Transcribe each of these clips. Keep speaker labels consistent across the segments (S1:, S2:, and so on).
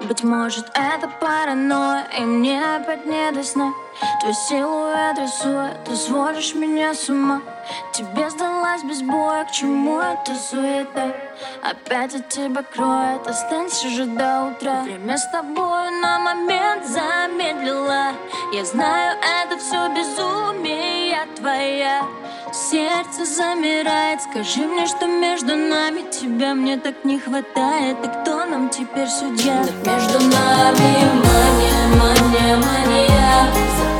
S1: Быть может это паранойя И мне опять не до сна. Твой силуэт рисует Ты сводишь меня с ума. Тебе сдалась без боя К чему это суета? Опять от тебя кроет Останься же до утра. Время с тобой на момент замедлила Я знаю, это все безумие твоя Сердце замирает. Скажи мне, что между нами Тебя мне так не хватает. И кто нам теперь судья?
S2: Да между нами мания, мания, мания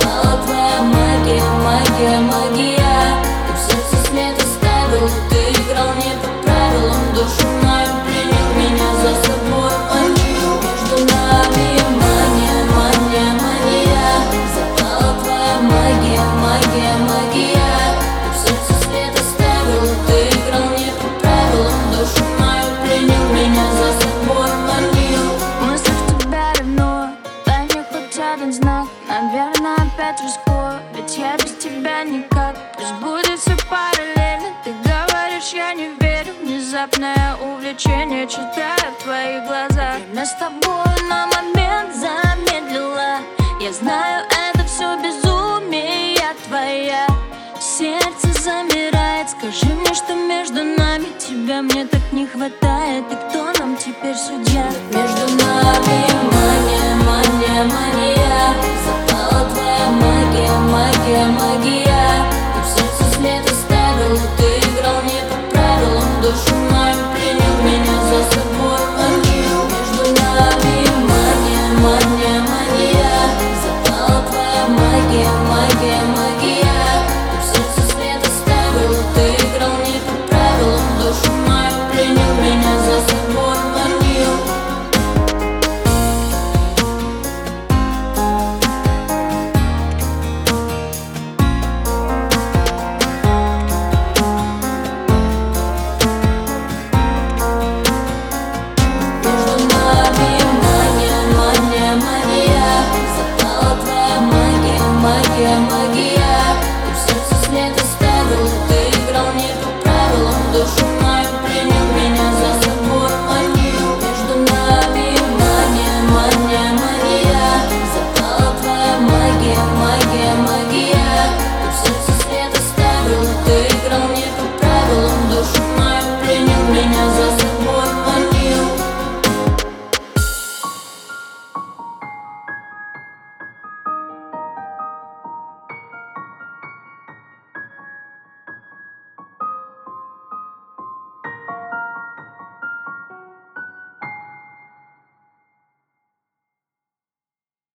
S1: тебя никак. Пусть будет все параллельно. Ты говоришь, я не верю. Внезапное увлечение Читаю в твоих глазах. Время с тобой на момент замедлила Я знаю, это все безумие твоя. Сердце замирает. Скажи мне, что между нами. Тебя мне так не хватает. И кто нам теперь судья?
S2: Между нами I'ma.